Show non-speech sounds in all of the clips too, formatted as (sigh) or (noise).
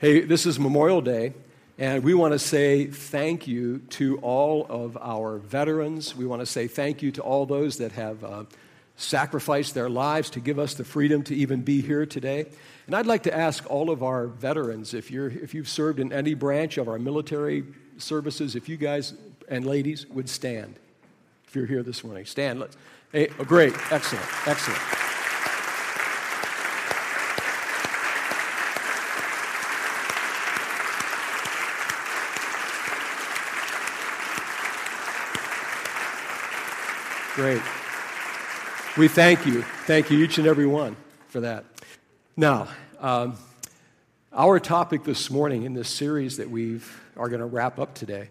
Hey, this is Memorial Day, and we want to say thank you to all of our veterans. We want to say thank you to all those that have uh, sacrificed their lives to give us the freedom to even be here today. And I'd like to ask all of our veterans, if, you're, if you've served in any branch of our military services, if you guys and ladies would stand. If you're here this morning, stand. Let's, hey, oh, great, excellent, excellent. Great. We thank you. Thank you, each and every one, for that. Now, um, our topic this morning in this series that we are going to wrap up today,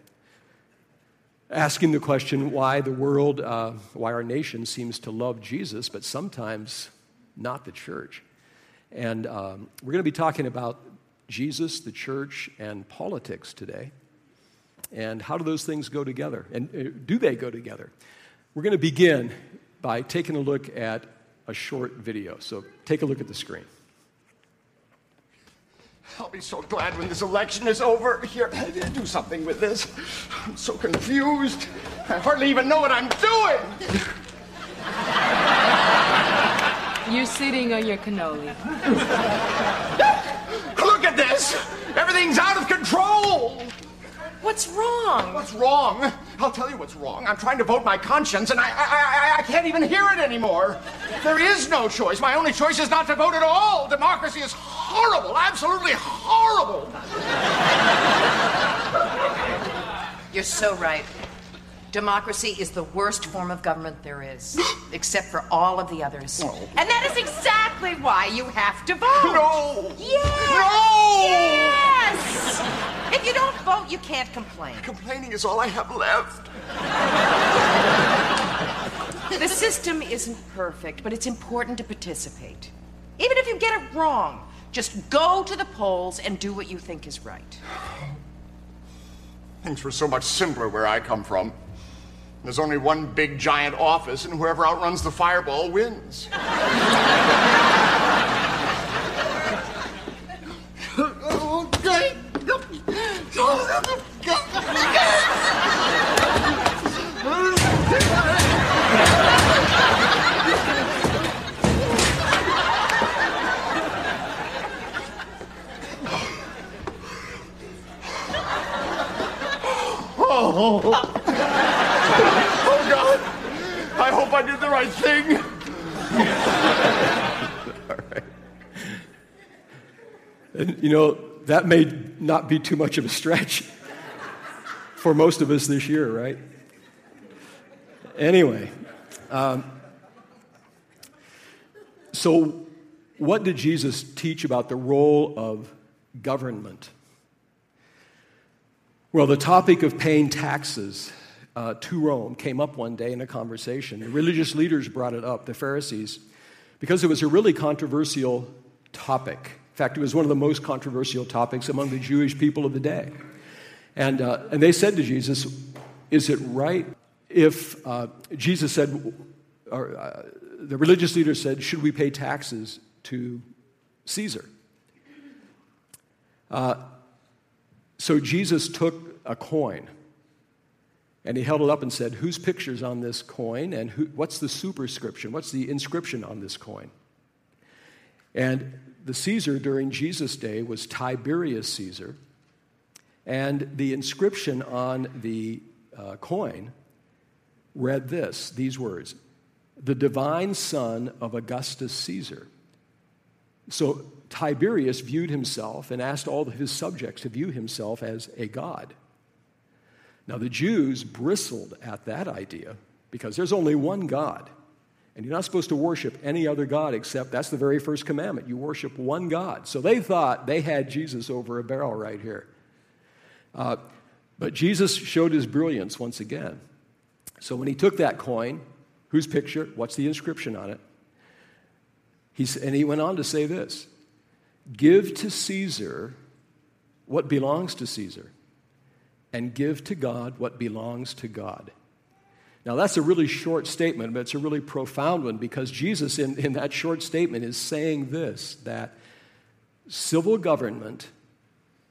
asking the question why the world, uh, why our nation seems to love Jesus, but sometimes not the church. And um, we're going to be talking about Jesus, the church, and politics today. And how do those things go together? And uh, do they go together? We're going to begin by taking a look at a short video. So take a look at the screen. I'll be so glad when this election is over. Here, do something with this. I'm so confused. I hardly even know what I'm doing. You're sitting on your cannoli. (laughs) Look at this. Everything's out of control. What's wrong? What's wrong? I'll tell you what's wrong. I'm trying to vote my conscience, and I, I, I, I can't even hear it anymore. There is no choice. My only choice is not to vote at all. Democracy is horrible, absolutely horrible. You're so right. Democracy is the worst form of government there is, (gasps) except for all of the others. Oh. And that is exactly why you have to vote. No. Yes. No. Yes. If you don't vote, you can't complain. Complaining is all I have left. The system isn't perfect, but it's important to participate. Even if you get it wrong, just go to the polls and do what you think is right. Things were so much simpler where I come from. There's only one big giant office, and whoever outruns the fireball wins. Hope I did right thing. (laughs) And you know, that may not be too much of a stretch (laughs) for most of us this year, right? Anyway, um, so what did Jesus teach about the role of government? Well, the topic of paying taxes uh, to Rome came up one day in a conversation. The religious leaders brought it up, the Pharisees, because it was a really controversial topic. In fact, it was one of the most controversial topics among the Jewish people of the day. And, uh, and they said to Jesus, Is it right if uh, Jesus said, or, uh, the religious leaders said, Should we pay taxes to Caesar? Uh, so Jesus took a coin and he held it up and said, Whose picture's on this coin? And who, what's the superscription? What's the inscription on this coin? And the Caesar during Jesus' day was Tiberius Caesar. And the inscription on the uh, coin read this these words The divine son of Augustus Caesar. So Tiberius viewed himself and asked all his subjects to view himself as a god. Now, the Jews bristled at that idea because there's only one God. And you're not supposed to worship any other God except that's the very first commandment. You worship one God. So they thought they had Jesus over a barrel right here. Uh, but Jesus showed his brilliance once again. So when he took that coin, whose picture? What's the inscription on it? He's, and he went on to say this Give to Caesar what belongs to Caesar, and give to God what belongs to God. Now, that's a really short statement, but it's a really profound one because Jesus, in, in that short statement, is saying this that civil government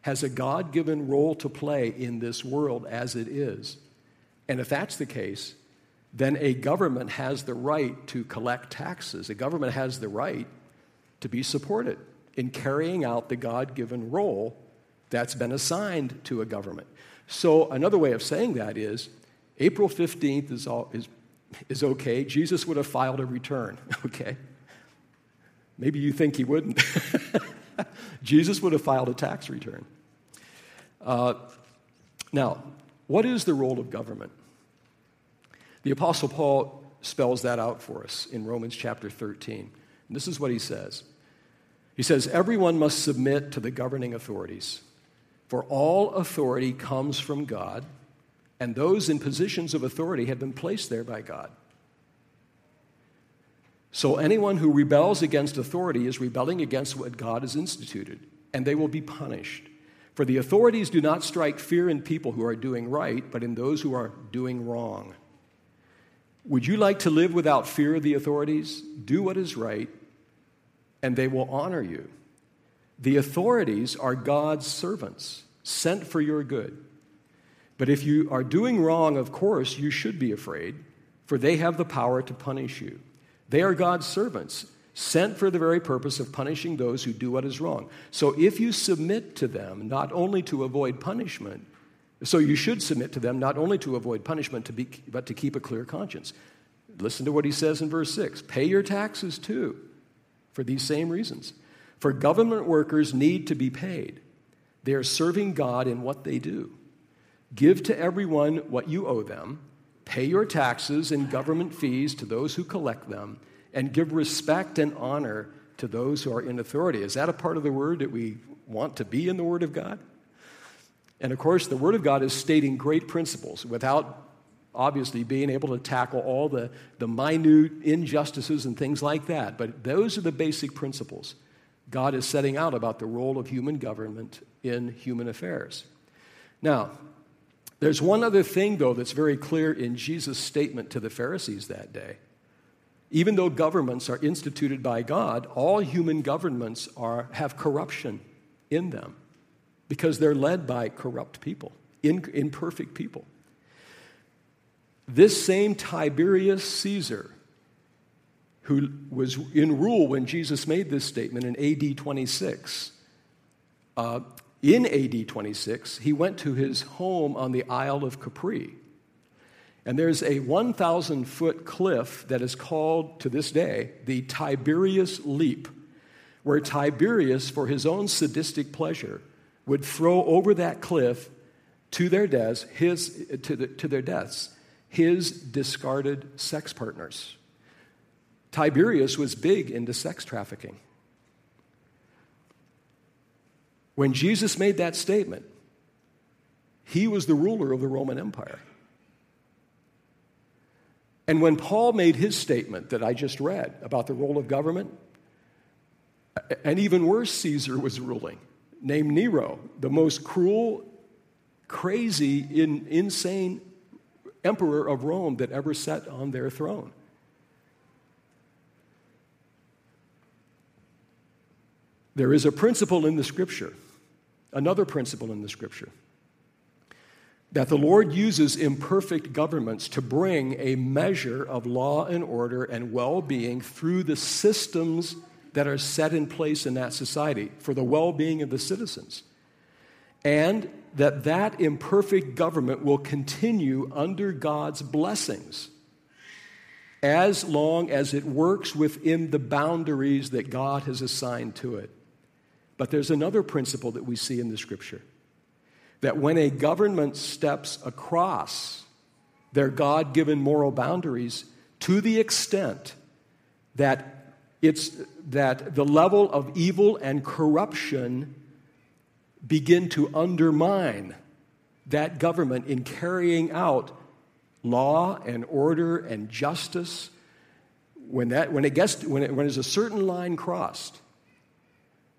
has a God given role to play in this world as it is. And if that's the case, then a government has the right to collect taxes. A government has the right to be supported in carrying out the God given role that's been assigned to a government. So, another way of saying that is April 15th is, all, is, is okay. Jesus would have filed a return, (laughs) okay? Maybe you think he wouldn't. (laughs) Jesus would have filed a tax return. Uh, now, what is the role of government? The Apostle Paul spells that out for us in Romans chapter 13. And this is what he says He says, Everyone must submit to the governing authorities, for all authority comes from God, and those in positions of authority have been placed there by God. So anyone who rebels against authority is rebelling against what God has instituted, and they will be punished. For the authorities do not strike fear in people who are doing right, but in those who are doing wrong. Would you like to live without fear of the authorities? Do what is right, and they will honor you. The authorities are God's servants, sent for your good. But if you are doing wrong, of course, you should be afraid, for they have the power to punish you. They are God's servants, sent for the very purpose of punishing those who do what is wrong. So if you submit to them, not only to avoid punishment, so you should submit to them not only to avoid punishment, to be, but to keep a clear conscience. Listen to what he says in verse 6 Pay your taxes too, for these same reasons. For government workers need to be paid. They are serving God in what they do. Give to everyone what you owe them. Pay your taxes and government fees to those who collect them, and give respect and honor to those who are in authority. Is that a part of the word that we want to be in the Word of God? And of course, the Word of God is stating great principles without obviously being able to tackle all the, the minute injustices and things like that. But those are the basic principles God is setting out about the role of human government in human affairs. Now, there's one other thing, though, that's very clear in Jesus' statement to the Pharisees that day. Even though governments are instituted by God, all human governments are, have corruption in them because they're led by corrupt people, imperfect people. This same Tiberius Caesar, who was in rule when Jesus made this statement in AD 26, uh, in AD 26, he went to his home on the Isle of Capri. And there's a 1,000 foot cliff that is called to this day the Tiberius Leap, where Tiberius, for his own sadistic pleasure, would throw over that cliff to their deaths, his, to, the, to their deaths, his discarded sex partners. Tiberius was big into sex trafficking. When Jesus made that statement, he was the ruler of the Roman Empire. And when Paul made his statement that I just read about the role of government, and even worse, Caesar was ruling named Nero, the most cruel, crazy, in, insane emperor of Rome that ever sat on their throne. There is a principle in the scripture, another principle in the scripture, that the Lord uses imperfect governments to bring a measure of law and order and well being through the systems that are set in place in that society for the well being of the citizens. And that that imperfect government will continue under God's blessings as long as it works within the boundaries that God has assigned to it. But there's another principle that we see in the scripture that when a government steps across their God given moral boundaries to the extent that it's that the level of evil and corruption begin to undermine that government in carrying out law and order and justice. When, that, when, it gets, when, it, when there's a certain line crossed,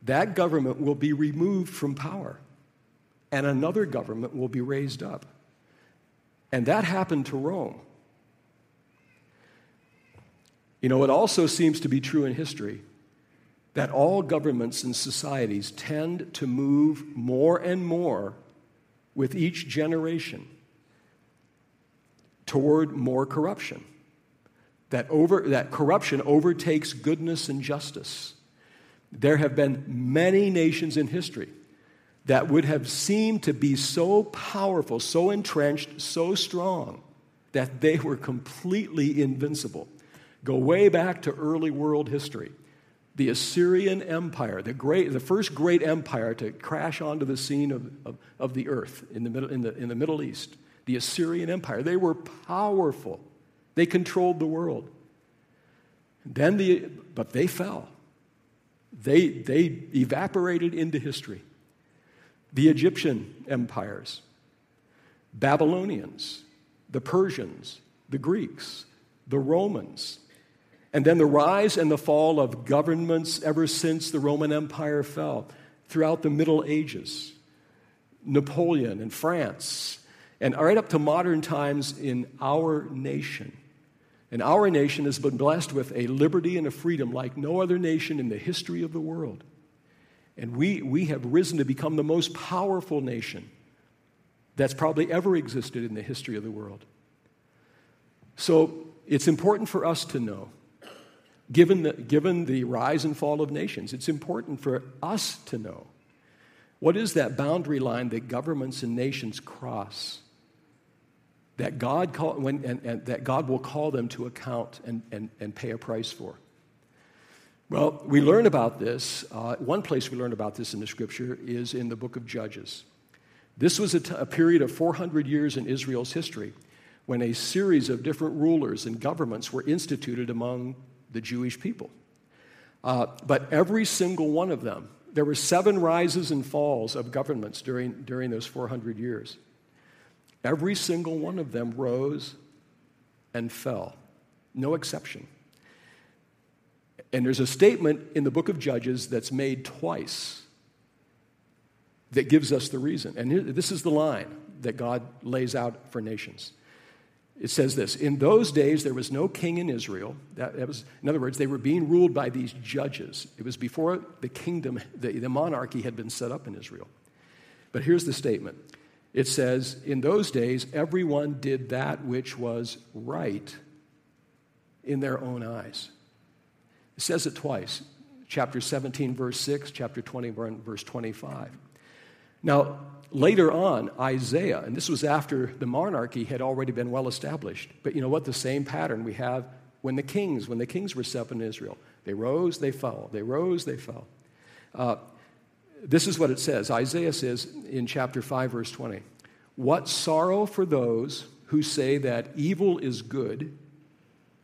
that government will be removed from power and another government will be raised up. And that happened to Rome. You know, it also seems to be true in history that all governments and societies tend to move more and more with each generation toward more corruption. That, over, that corruption overtakes goodness and justice. There have been many nations in history that would have seemed to be so powerful, so entrenched, so strong that they were completely invincible. Go way back to early world history. The Assyrian Empire, the, great, the first great empire to crash onto the scene of, of, of the earth in the, middle, in, the, in the Middle East, the Assyrian Empire, they were powerful. They controlled the world. Then the, but they fell. They, they evaporated into history. The Egyptian empires, Babylonians, the Persians, the Greeks, the Romans, and then the rise and the fall of governments ever since the Roman Empire fell throughout the Middle Ages. Napoleon and France, and right up to modern times in our nation. And our nation has been blessed with a liberty and a freedom like no other nation in the history of the world. And we, we have risen to become the most powerful nation that's probably ever existed in the history of the world. So it's important for us to know, given the, given the rise and fall of nations, it's important for us to know what is that boundary line that governments and nations cross that God, call, when, and, and that God will call them to account and, and, and pay a price for. Well, we learn about this. Uh, one place we learn about this in the scripture is in the book of Judges. This was a, t- a period of 400 years in Israel's history when a series of different rulers and governments were instituted among the Jewish people. Uh, but every single one of them, there were seven rises and falls of governments during, during those 400 years. Every single one of them rose and fell, no exception. And there's a statement in the book of Judges that's made twice that gives us the reason. And this is the line that God lays out for nations. It says this In those days, there was no king in Israel. That, that was, in other words, they were being ruled by these judges. It was before the kingdom, the, the monarchy had been set up in Israel. But here's the statement it says, In those days, everyone did that which was right in their own eyes. It says it twice chapter 17, verse 6, chapter 21, verse 25. Now, later on, Isaiah, and this was after the monarchy had already been well established, but you know what? The same pattern we have when the kings, when the kings were set up in Israel. They rose, they fell. They rose, they fell. Uh, this is what it says Isaiah says in chapter 5, verse 20 What sorrow for those who say that evil is good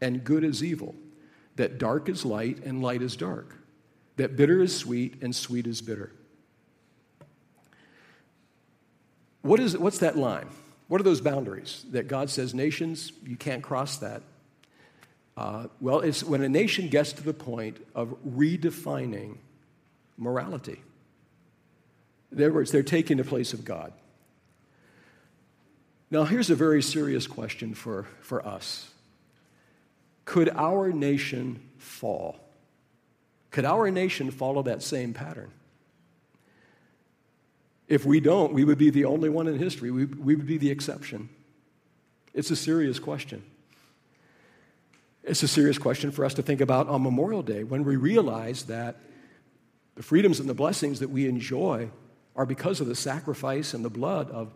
and good is evil, that dark is light and light is dark, that bitter is sweet and sweet is bitter. What is, what's that line? What are those boundaries that God says, nations, you can't cross that? Uh, well, it's when a nation gets to the point of redefining morality. In other words, they're taking the place of God. Now, here's a very serious question for, for us Could our nation fall? Could our nation follow that same pattern? If we don't, we would be the only one in history. We, we would be the exception. It's a serious question. It's a serious question for us to think about on Memorial Day when we realize that the freedoms and the blessings that we enjoy are because of the sacrifice and the blood of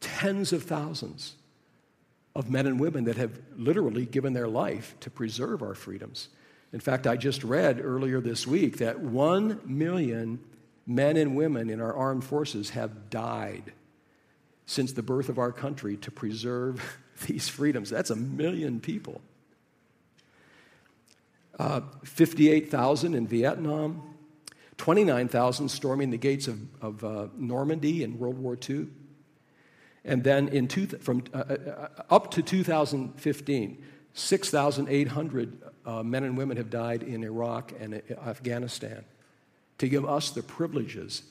tens of thousands of men and women that have literally given their life to preserve our freedoms. In fact, I just read earlier this week that one million men and women in our armed forces have died since the birth of our country to preserve (laughs) these freedoms. That's a million people. Uh, 58,000 in Vietnam, 29,000 storming the gates of, of uh, Normandy in World War II. And then in two, from, uh, uh, uh up to 2015, 6,800 uh, men and women have died in Iraq and uh, Afghanistan to give us the privileges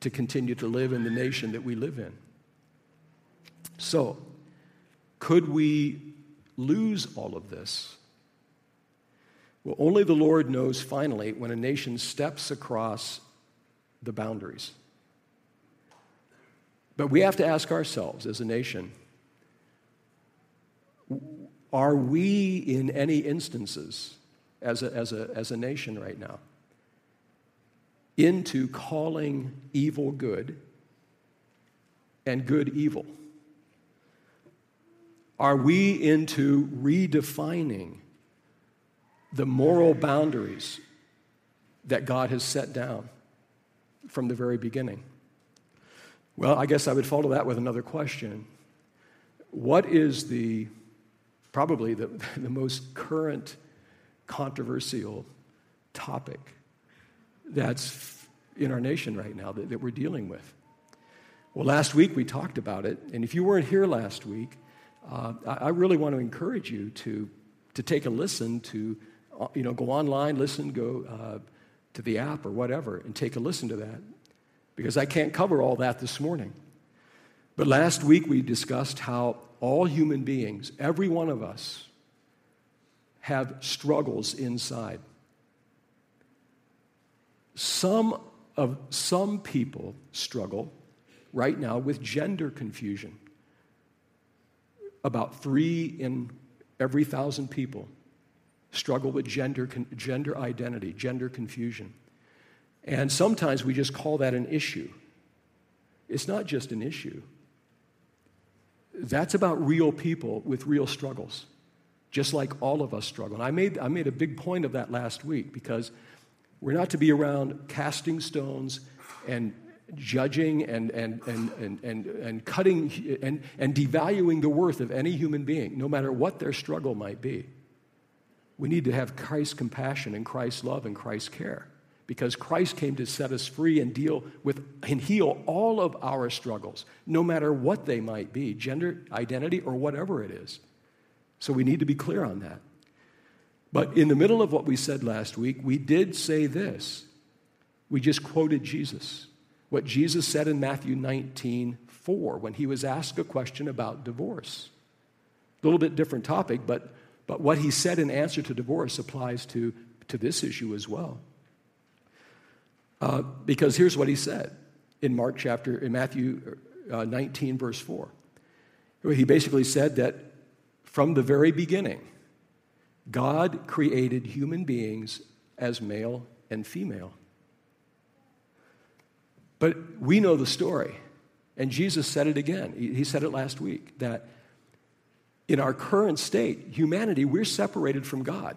to continue to live in the nation that we live in. So, could we lose all of this? Well, only the Lord knows finally when a nation steps across the boundaries. But we have to ask ourselves as a nation are we in any instances as a, as a, as a nation right now into calling evil good and good evil? Are we into redefining the moral boundaries that God has set down from the very beginning? Well, I guess I would follow that with another question. What is the probably the, (laughs) the most current controversial topic that's in our nation right now that, that we're dealing with? Well, last week we talked about it, and if you weren't here last week, uh, I, I, really want to encourage you to, to take a listen to, you know, go online, listen, go uh, to the app or whatever, and take a listen to that because I can't cover all that this morning. But last week we discussed how all human beings, every one of us, have struggles inside. Some of some people struggle right now with gender confusion. About three in every thousand people struggle with gender, gender identity, gender confusion. And sometimes we just call that an issue. It's not just an issue. That's about real people with real struggles, just like all of us struggle. And I made, I made a big point of that last week because we're not to be around casting stones and judging and, and, and, and, and, and cutting and, and devaluing the worth of any human being, no matter what their struggle might be. We need to have Christ's compassion and Christ's love and Christ's care because Christ came to set us free and deal with and heal all of our struggles, no matter what they might be gender, identity, or whatever it is. So we need to be clear on that. But in the middle of what we said last week, we did say this. We just quoted Jesus. What Jesus said in Matthew 19, 4, when he was asked a question about divorce. A little bit different topic, but, but what he said in answer to divorce applies to, to this issue as well. Uh, because here's what he said in Mark chapter, in Matthew uh, 19, verse 4. He basically said that from the very beginning, God created human beings as male and female. But we know the story. And Jesus said it again. He said it last week that in our current state, humanity, we're separated from God.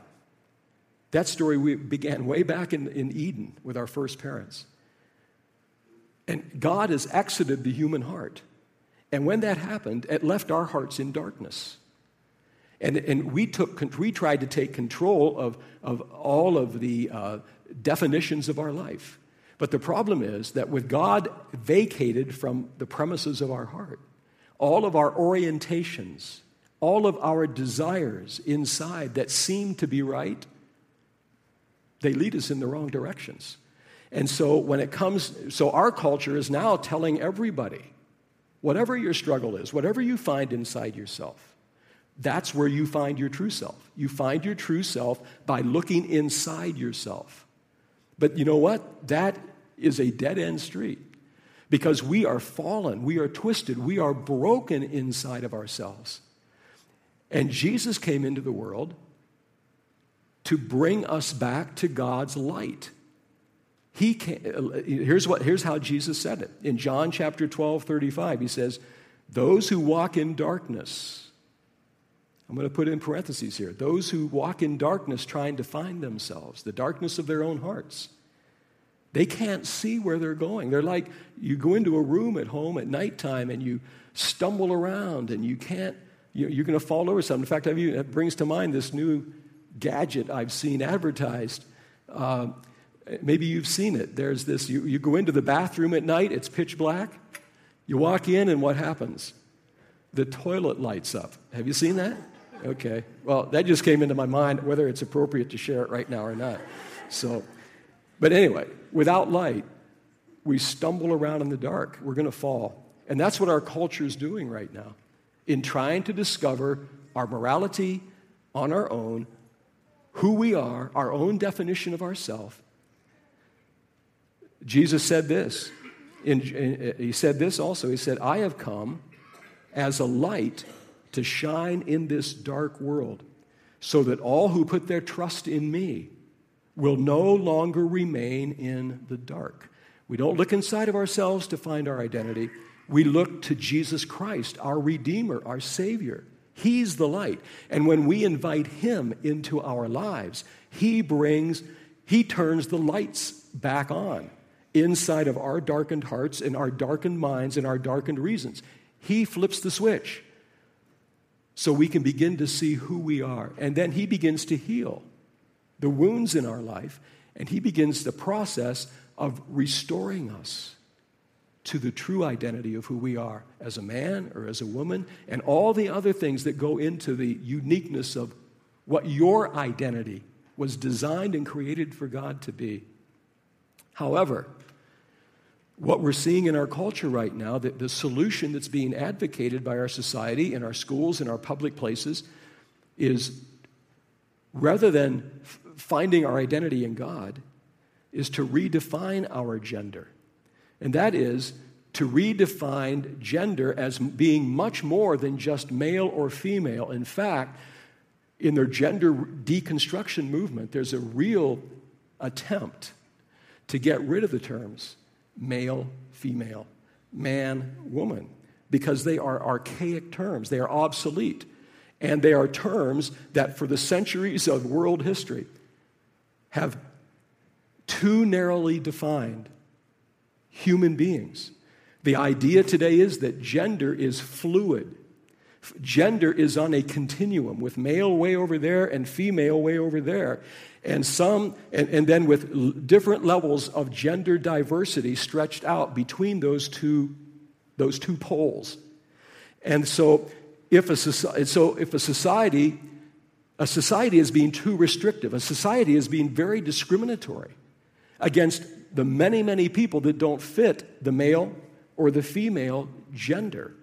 That story we began way back in, in Eden with our first parents. And God has exited the human heart. And when that happened, it left our hearts in darkness. And, and we, took, we tried to take control of, of all of the uh, definitions of our life. But the problem is that with God vacated from the premises of our heart, all of our orientations, all of our desires inside that seem to be right they lead us in the wrong directions. And so when it comes, so our culture is now telling everybody, whatever your struggle is, whatever you find inside yourself, that's where you find your true self. You find your true self by looking inside yourself. But you know what? That is a dead end street because we are fallen, we are twisted, we are broken inside of ourselves. And Jesus came into the world to bring us back to God's light. He can, here's, what, here's how Jesus said it. In John chapter 12, 35, he says, Those who walk in darkness, I'm going to put in parentheses here, those who walk in darkness trying to find themselves, the darkness of their own hearts, they can't see where they're going. They're like you go into a room at home at nighttime and you stumble around and you can't, you're going to fall over something. In fact, it brings to mind this new gadget I've seen advertised. Uh, maybe you've seen it. There's this you, you go into the bathroom at night, it's pitch black. You walk in, and what happens? The toilet lights up. Have you seen that? Okay. Well, that just came into my mind, whether it's appropriate to share it right now or not. So, but anyway, without light, we stumble around in the dark. We're going to fall. And that's what our culture is doing right now in trying to discover our morality on our own who we are, our own definition of ourself, Jesus said this. In, in, he said this also. He said, I have come as a light to shine in this dark world, so that all who put their trust in me will no longer remain in the dark. We don't look inside of ourselves to find our identity. We look to Jesus Christ, our Redeemer, our Savior. He's the light. And when we invite Him into our lives, He brings, He turns the lights back on inside of our darkened hearts and our darkened minds and our darkened reasons. He flips the switch so we can begin to see who we are. And then He begins to heal the wounds in our life, and He begins the process of restoring us to the true identity of who we are as a man or as a woman, and all the other things that go into the uniqueness of what your identity was designed and created for God to be. However, what we're seeing in our culture right now, that the solution that's being advocated by our society, in our schools, in our public places, is rather than finding our identity in God, is to redefine our gender. And that is to redefine gender as being much more than just male or female. In fact, in their gender deconstruction movement, there's a real attempt to get rid of the terms male, female, man, woman, because they are archaic terms, they are obsolete. And they are terms that, for the centuries of world history, have too narrowly defined human beings. The idea today is that gender is fluid. Gender is on a continuum with male way over there and female way over there and some and, and then with l- different levels of gender diversity stretched out between those two those two poles and so if a so if a society a society is being too restrictive a society is being very discriminatory against the many many people that don't fit the male or the female gender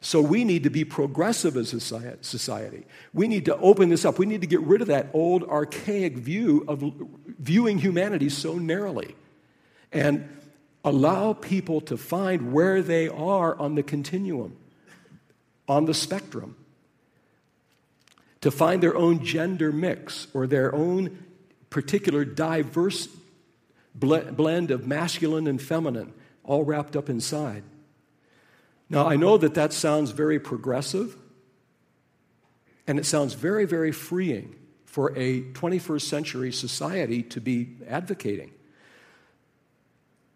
so we need to be progressive as a society. We need to open this up. We need to get rid of that old archaic view of viewing humanity so narrowly and allow people to find where they are on the continuum, on the spectrum, to find their own gender mix or their own particular diverse blend of masculine and feminine, all wrapped up inside. Now, I know that that sounds very progressive, and it sounds very, very freeing for a 21st century society to be advocating.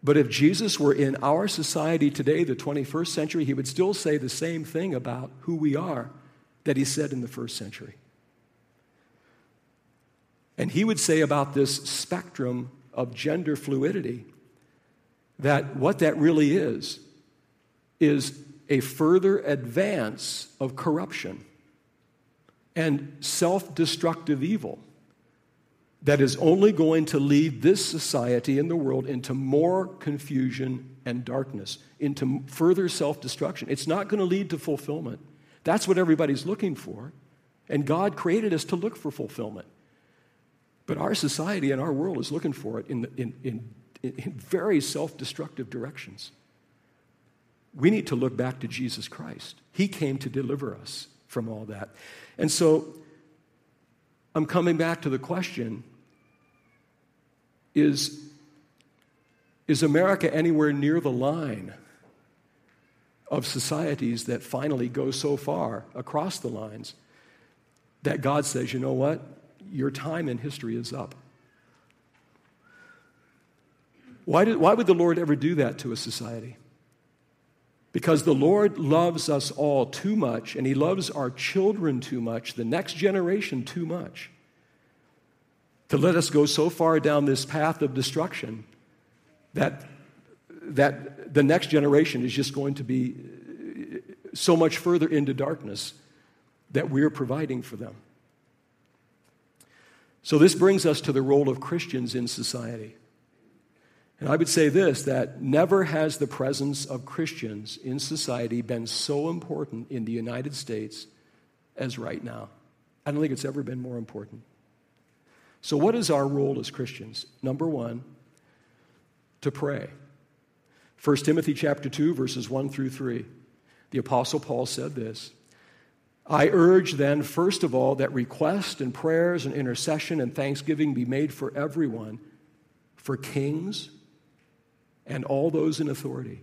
But if Jesus were in our society today, the 21st century, he would still say the same thing about who we are that he said in the first century. And he would say about this spectrum of gender fluidity that what that really is is a further advance of corruption and self destructive evil that is only going to lead this society and the world into more confusion and darkness, into further self destruction. It's not going to lead to fulfillment. That's what everybody's looking for. And God created us to look for fulfillment. But our society and our world is looking for it in, in, in, in very self destructive directions we need to look back to Jesus Christ. He came to deliver us from all that. And so I'm coming back to the question is, is America anywhere near the line of societies that finally go so far across the lines that God says, you know what? Your time in history is up. Why, did, why would the Lord ever do that to a society? Because the Lord loves us all too much, and He loves our children too much, the next generation too much, to let us go so far down this path of destruction that, that the next generation is just going to be so much further into darkness that we're providing for them. So, this brings us to the role of Christians in society. And I would say this that never has the presence of Christians in society been so important in the United States as right now. I don't think it's ever been more important. So, what is our role as Christians? Number one, to pray. 1 Timothy chapter 2, verses 1 through 3. The Apostle Paul said this I urge then, first of all, that requests and prayers and intercession and thanksgiving be made for everyone, for kings and all those in authority,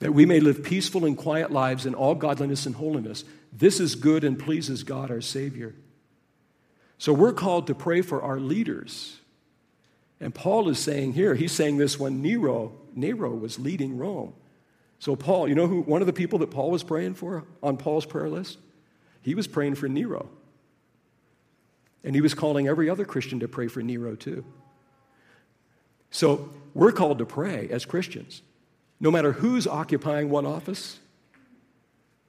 that we may live peaceful and quiet lives in all godliness and holiness. This is good and pleases God our Savior. So we're called to pray for our leaders. And Paul is saying here, he's saying this when Nero, Nero was leading Rome. So Paul, you know who one of the people that Paul was praying for on Paul's prayer list? He was praying for Nero. And he was calling every other Christian to pray for Nero too. So we're called to pray as Christians. No matter who's occupying one office,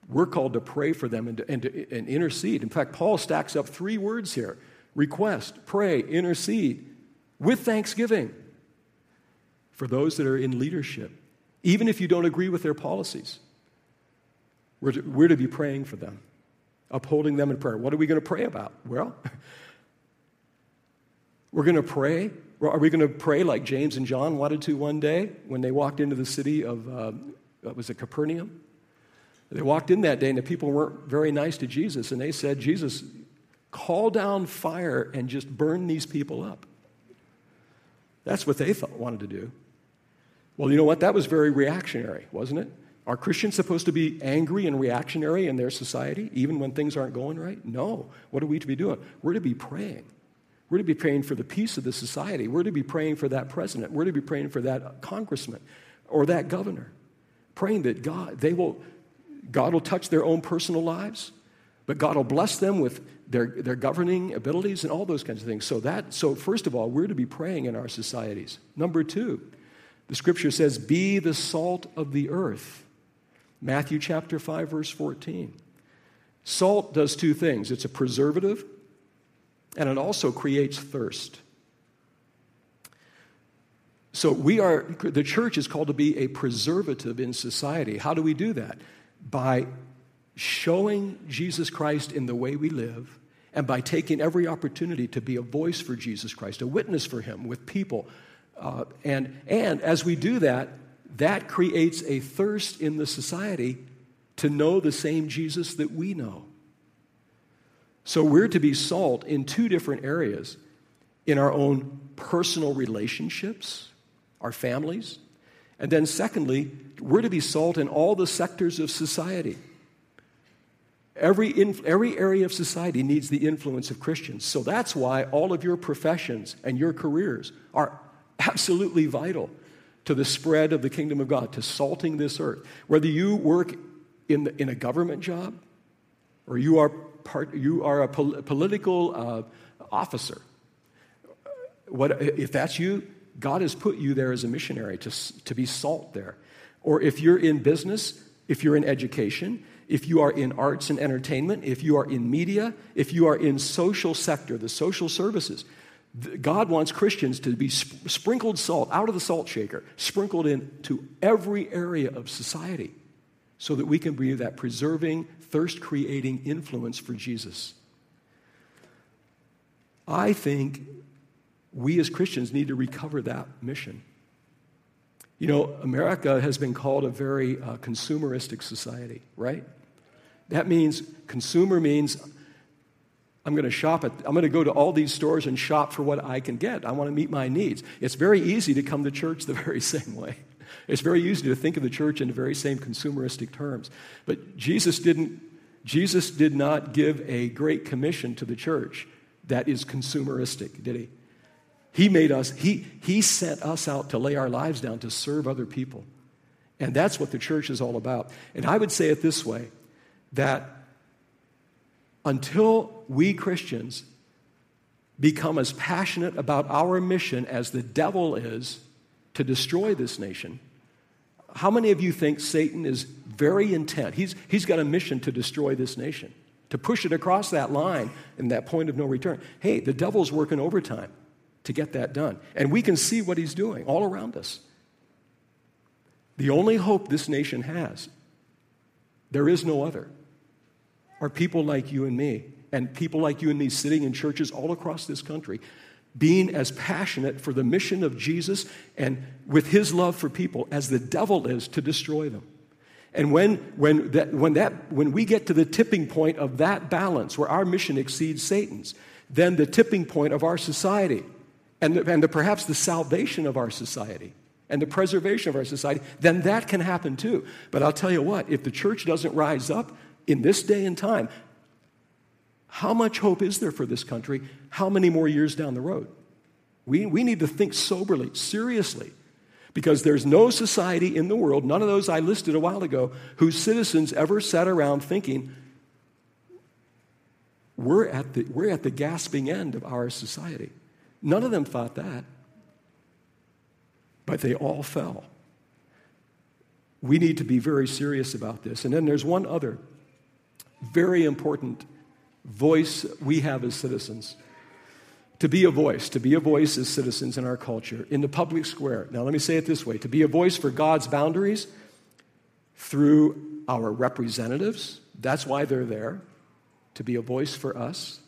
we're called to pray for them and, to, and, to, and intercede. In fact, Paul stacks up three words here request, pray, intercede, with thanksgiving for those that are in leadership, even if you don't agree with their policies. We're to, we're to be praying for them, upholding them in prayer. What are we going to pray about? Well, (laughs) we're going to pray. Are we going to pray like James and John wanted to one day when they walked into the city of, uh, was it Capernaum? They walked in that day and the people weren't very nice to Jesus, and they said, Jesus, call down fire and just burn these people up. That's what they thought, wanted to do. Well, you know what? That was very reactionary, wasn't it? Are Christians supposed to be angry and reactionary in their society, even when things aren't going right? No. What are we to be doing? We're to be praying. We're to be praying for the peace of the society. We're to be praying for that president. We're to be praying for that congressman or that governor. Praying that God, they will, God will touch their own personal lives, but God will bless them with their, their governing abilities and all those kinds of things. So that, so first of all, we're to be praying in our societies. Number two, the scripture says, be the salt of the earth. Matthew chapter 5, verse 14. Salt does two things. It's a preservative and it also creates thirst. So we are the church is called to be a preservative in society. How do we do that? By showing Jesus Christ in the way we live and by taking every opportunity to be a voice for Jesus Christ, a witness for him with people. Uh, and, and as we do that, that creates a thirst in the society to know the same Jesus that we know. So we're to be salt in two different areas in our own personal relationships, our families, and then secondly, we're to be salt in all the sectors of society. Every, every area of society needs the influence of Christians. So that's why all of your professions and your careers are absolutely vital to the spread of the kingdom of God, to salting this earth. Whether you work in, the, in a government job or you are part, you are a pol- political uh, officer. What, if that's you, God has put you there as a missionary to, to be salt there. Or if you're in business, if you're in education, if you are in arts and entertainment, if you are in media, if you are in social sector, the social services, God wants Christians to be sprinkled salt out of the salt shaker, sprinkled into every area of society so that we can be that preserving, thirst creating influence for Jesus. I think we as Christians need to recover that mission. You know, America has been called a very uh, consumeristic society, right? That means consumer means I'm going to shop at, I'm going to go to all these stores and shop for what I can get. I want to meet my needs. It's very easy to come to church the (laughs) very same way. It's very easy to think of the church in the very same consumeristic terms. But Jesus didn't, Jesus did not give a great commission to the church that is consumeristic, did he? He made us, he, he sent us out to lay our lives down to serve other people. And that's what the church is all about. And I would say it this way that until we Christians become as passionate about our mission as the devil is to destroy this nation, how many of you think Satan is very intent? He's, he's got a mission to destroy this nation, to push it across that line and that point of no return. Hey, the devil's working overtime to get that done. And we can see what he's doing all around us. The only hope this nation has, there is no other, are people like you and me, and people like you and me sitting in churches all across this country being as passionate for the mission of Jesus and with his love for people as the devil is to destroy them. And when, when, that, when, that, when we get to the tipping point of that balance, where our mission exceeds Satan's, then the tipping point of our society and, the, and the, perhaps the salvation of our society and the preservation of our society, then that can happen too. But I'll tell you what, if the church doesn't rise up in this day and time, how much hope is there for this country? How many more years down the road? We, we need to think soberly, seriously, because there's no society in the world, none of those I listed a while ago, whose citizens ever sat around thinking, we're at the, we're at the gasping end of our society. None of them thought that, but they all fell. We need to be very serious about this. And then there's one other very important voice we have as citizens. To be a voice, to be a voice as citizens in our culture, in the public square. Now, let me say it this way to be a voice for God's boundaries through our representatives, that's why they're there, to be a voice for us.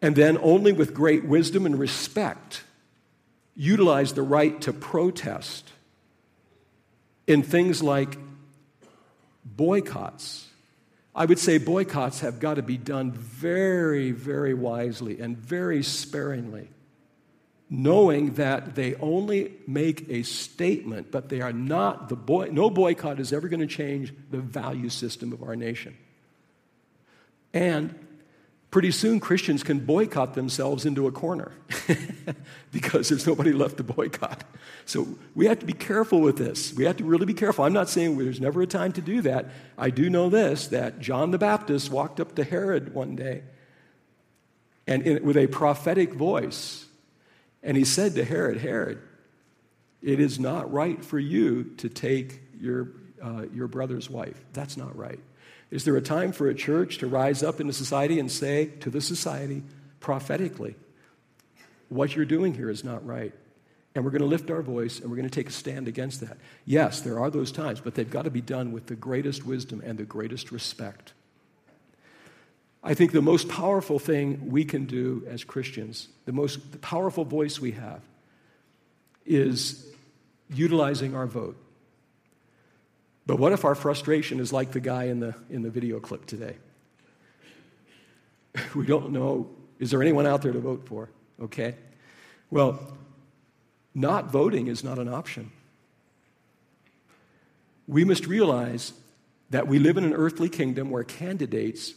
And then, only with great wisdom and respect, utilize the right to protest in things like boycotts I would say boycotts have got to be done very, very wisely and very sparingly, knowing that they only make a statement, but they are not the boy. No boycott is ever going to change the value system of our nation. And pretty soon Christians can boycott themselves into a corner (laughs) because there's nobody left to boycott. So we have to be careful with this. We have to really be careful. I'm not saying there's never a time to do that. I do know this that John the Baptist walked up to Herod one day and in, with a prophetic voice, and he said to Herod, Herod, it is not right for you to take your, uh, your brother's wife. That's not right. Is there a time for a church to rise up in a society and say to the society prophetically, what you're doing here is not right? And we're going to lift our voice and we're going to take a stand against that. Yes, there are those times, but they've got to be done with the greatest wisdom and the greatest respect. I think the most powerful thing we can do as Christians, the most the powerful voice we have, is utilizing our vote. But what if our frustration is like the guy in the, in the video clip today? (laughs) We don't know, is there anyone out there to vote for? Okay? Well, not voting is not an option. We must realize that we live in an earthly kingdom where candidates,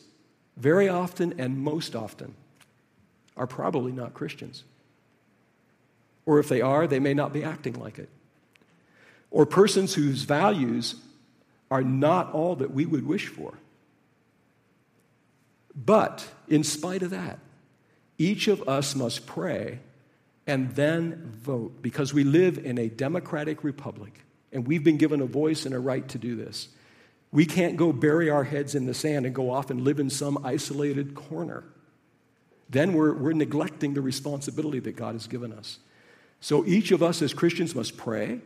very often and most often, are probably not Christians. Or if they are, they may not be acting like it. Or persons whose values are not all that we would wish for. But in spite of that, each of us must pray and then vote because we live in a democratic republic and we've been given a voice and a right to do this. We can't go bury our heads in the sand and go off and live in some isolated corner. Then we're, we're neglecting the responsibility that God has given us. So each of us as Christians must pray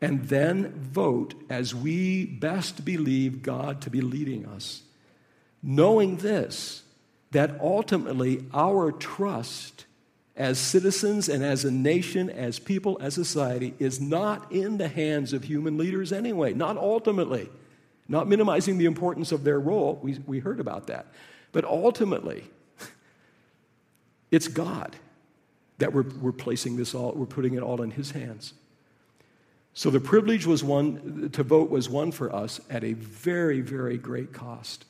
and then vote as we best believe God to be leading us. Knowing this, that ultimately our trust as citizens and as a nation, as people, as society, is not in the hands of human leaders anyway, not ultimately. Not minimizing the importance of their role, we, we heard about that. But ultimately, (laughs) it's God that we're, we're placing this all, we're putting it all in His hands. So the privilege was won, to vote was won for us at a very, very great cost.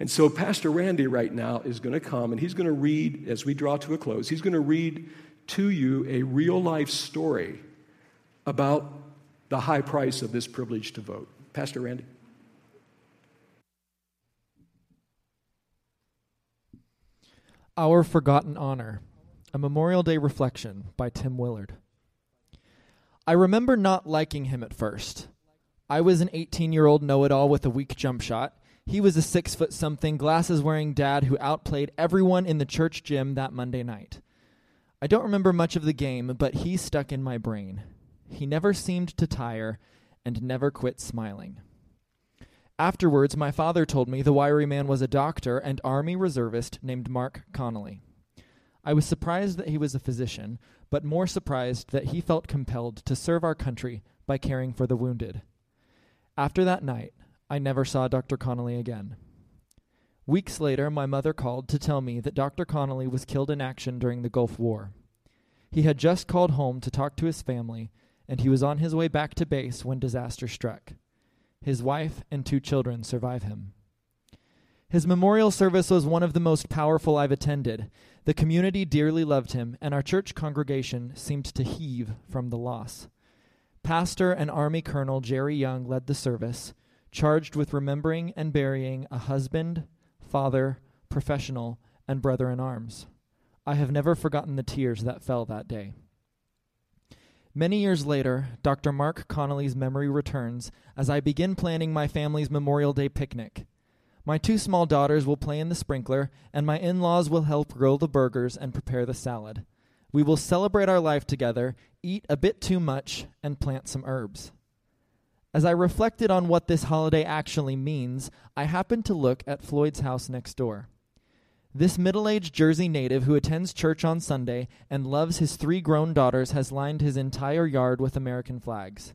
And so Pastor Randy right now is going to come and he's going to read, as we draw to a close, he's going to read to you a real life story about the high price of this privilege to vote. Pastor Randy. Our Forgotten Honor, a Memorial Day reflection by Tim Willard. I remember not liking him at first. I was an 18 year old know it all with a weak jump shot. He was a six foot something, glasses wearing dad who outplayed everyone in the church gym that Monday night. I don't remember much of the game, but he stuck in my brain. He never seemed to tire and never quit smiling. Afterwards, my father told me the wiry man was a doctor and Army reservist named Mark Connolly. I was surprised that he was a physician, but more surprised that he felt compelled to serve our country by caring for the wounded. After that night, I never saw Dr. Connolly again. Weeks later, my mother called to tell me that Dr. Connolly was killed in action during the Gulf War. He had just called home to talk to his family, and he was on his way back to base when disaster struck. His wife and two children survive him. His memorial service was one of the most powerful I've attended. The community dearly loved him, and our church congregation seemed to heave from the loss. Pastor and Army Colonel Jerry Young led the service, charged with remembering and burying a husband, father, professional, and brother in arms. I have never forgotten the tears that fell that day. Many years later, Dr. Mark Connolly's memory returns as I begin planning my family's Memorial Day picnic. My two small daughters will play in the sprinkler, and my in laws will help grill the burgers and prepare the salad. We will celebrate our life together, eat a bit too much, and plant some herbs. As I reflected on what this holiday actually means, I happened to look at Floyd's house next door. This middle aged Jersey native who attends church on Sunday and loves his three grown daughters has lined his entire yard with American flags.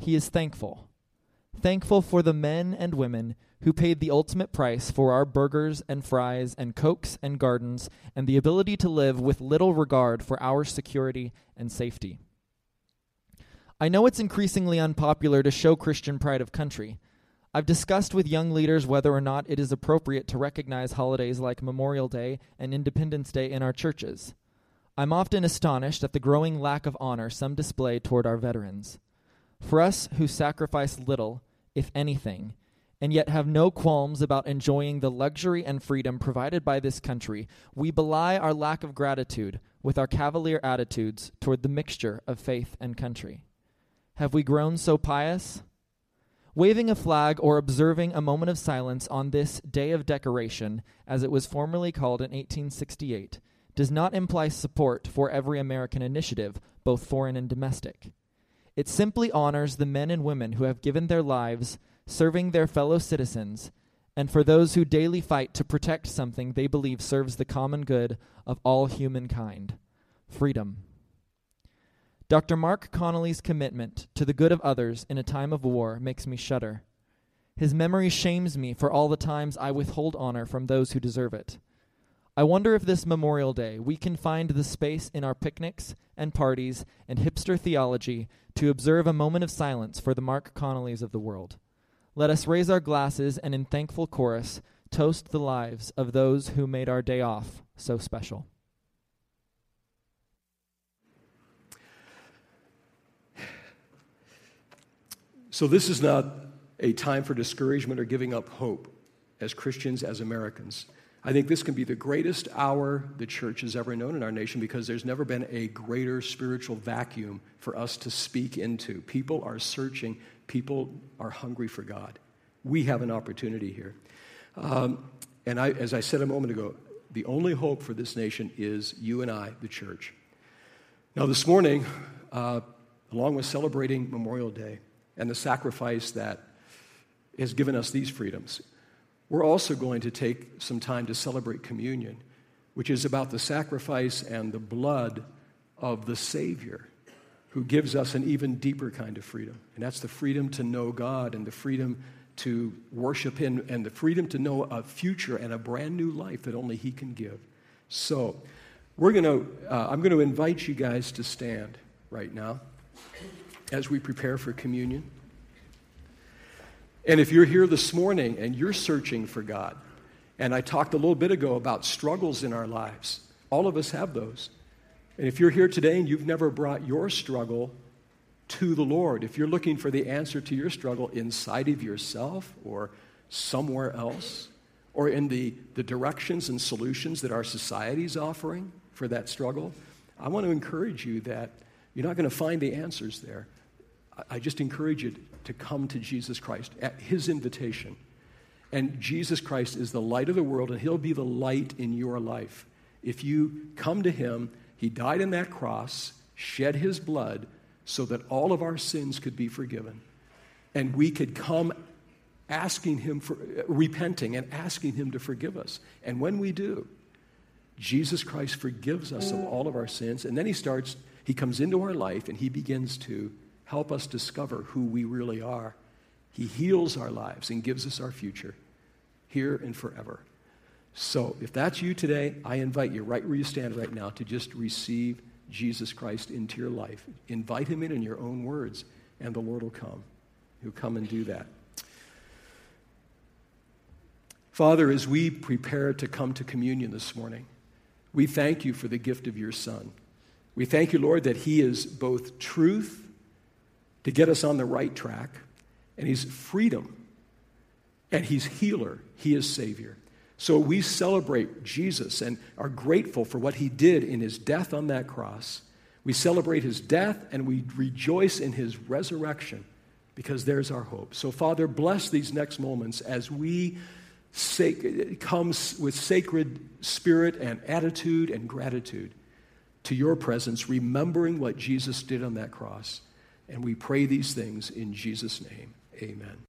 He is thankful. Thankful for the men and women who paid the ultimate price for our burgers and fries and cokes and gardens and the ability to live with little regard for our security and safety. I know it's increasingly unpopular to show Christian pride of country. I've discussed with young leaders whether or not it is appropriate to recognize holidays like Memorial Day and Independence Day in our churches. I'm often astonished at the growing lack of honor some display toward our veterans. For us who sacrifice little, if anything, and yet have no qualms about enjoying the luxury and freedom provided by this country, we belie our lack of gratitude with our cavalier attitudes toward the mixture of faith and country. Have we grown so pious? Waving a flag or observing a moment of silence on this day of decoration, as it was formerly called in 1868, does not imply support for every American initiative, both foreign and domestic. It simply honors the men and women who have given their lives serving their fellow citizens, and for those who daily fight to protect something they believe serves the common good of all humankind freedom. Dr. Mark Connolly's commitment to the good of others in a time of war makes me shudder. His memory shames me for all the times I withhold honor from those who deserve it. I wonder if this Memorial Day we can find the space in our picnics and parties and hipster theology to observe a moment of silence for the Mark Connollys of the world. Let us raise our glasses and in thankful chorus toast the lives of those who made our day off so special. So, this is not a time for discouragement or giving up hope as Christians, as Americans. I think this can be the greatest hour the church has ever known in our nation because there's never been a greater spiritual vacuum for us to speak into. People are searching People are hungry for God. We have an opportunity here. Um, and I, as I said a moment ago, the only hope for this nation is you and I, the church. Now, this morning, uh, along with celebrating Memorial Day and the sacrifice that has given us these freedoms, we're also going to take some time to celebrate communion, which is about the sacrifice and the blood of the Savior who gives us an even deeper kind of freedom. And that's the freedom to know God and the freedom to worship Him and the freedom to know a future and a brand new life that only He can give. So, we're going to, uh, I'm going to invite you guys to stand right now as we prepare for communion. And if you're here this morning and you're searching for God, and I talked a little bit ago about struggles in our lives, all of us have those. And if you're here today and you've never brought your struggle to the Lord, if you're looking for the answer to your struggle inside of yourself or somewhere else, or in the, the directions and solutions that our society is offering for that struggle, I want to encourage you that you're not going to find the answers there. I just encourage you to come to Jesus Christ at His invitation. And Jesus Christ is the light of the world, and He'll be the light in your life. If you come to Him he died on that cross, shed his blood so that all of our sins could be forgiven. And we could come asking him for, repenting and asking him to forgive us. And when we do, Jesus Christ forgives us of all of our sins, and then he starts, he comes into our life and he begins to help us discover who we really are. He heals our lives and gives us our future here and forever. So, if that's you today, I invite you right where you stand right now to just receive Jesus Christ into your life. Invite him in in your own words, and the Lord will come. He'll come and do that. Father, as we prepare to come to communion this morning, we thank you for the gift of your Son. We thank you, Lord, that he is both truth to get us on the right track, and he's freedom, and he's healer. He is Savior. So we celebrate Jesus and are grateful for what he did in his death on that cross. We celebrate his death and we rejoice in his resurrection because there's our hope. So, Father, bless these next moments as we come with sacred spirit and attitude and gratitude to your presence, remembering what Jesus did on that cross. And we pray these things in Jesus' name. Amen.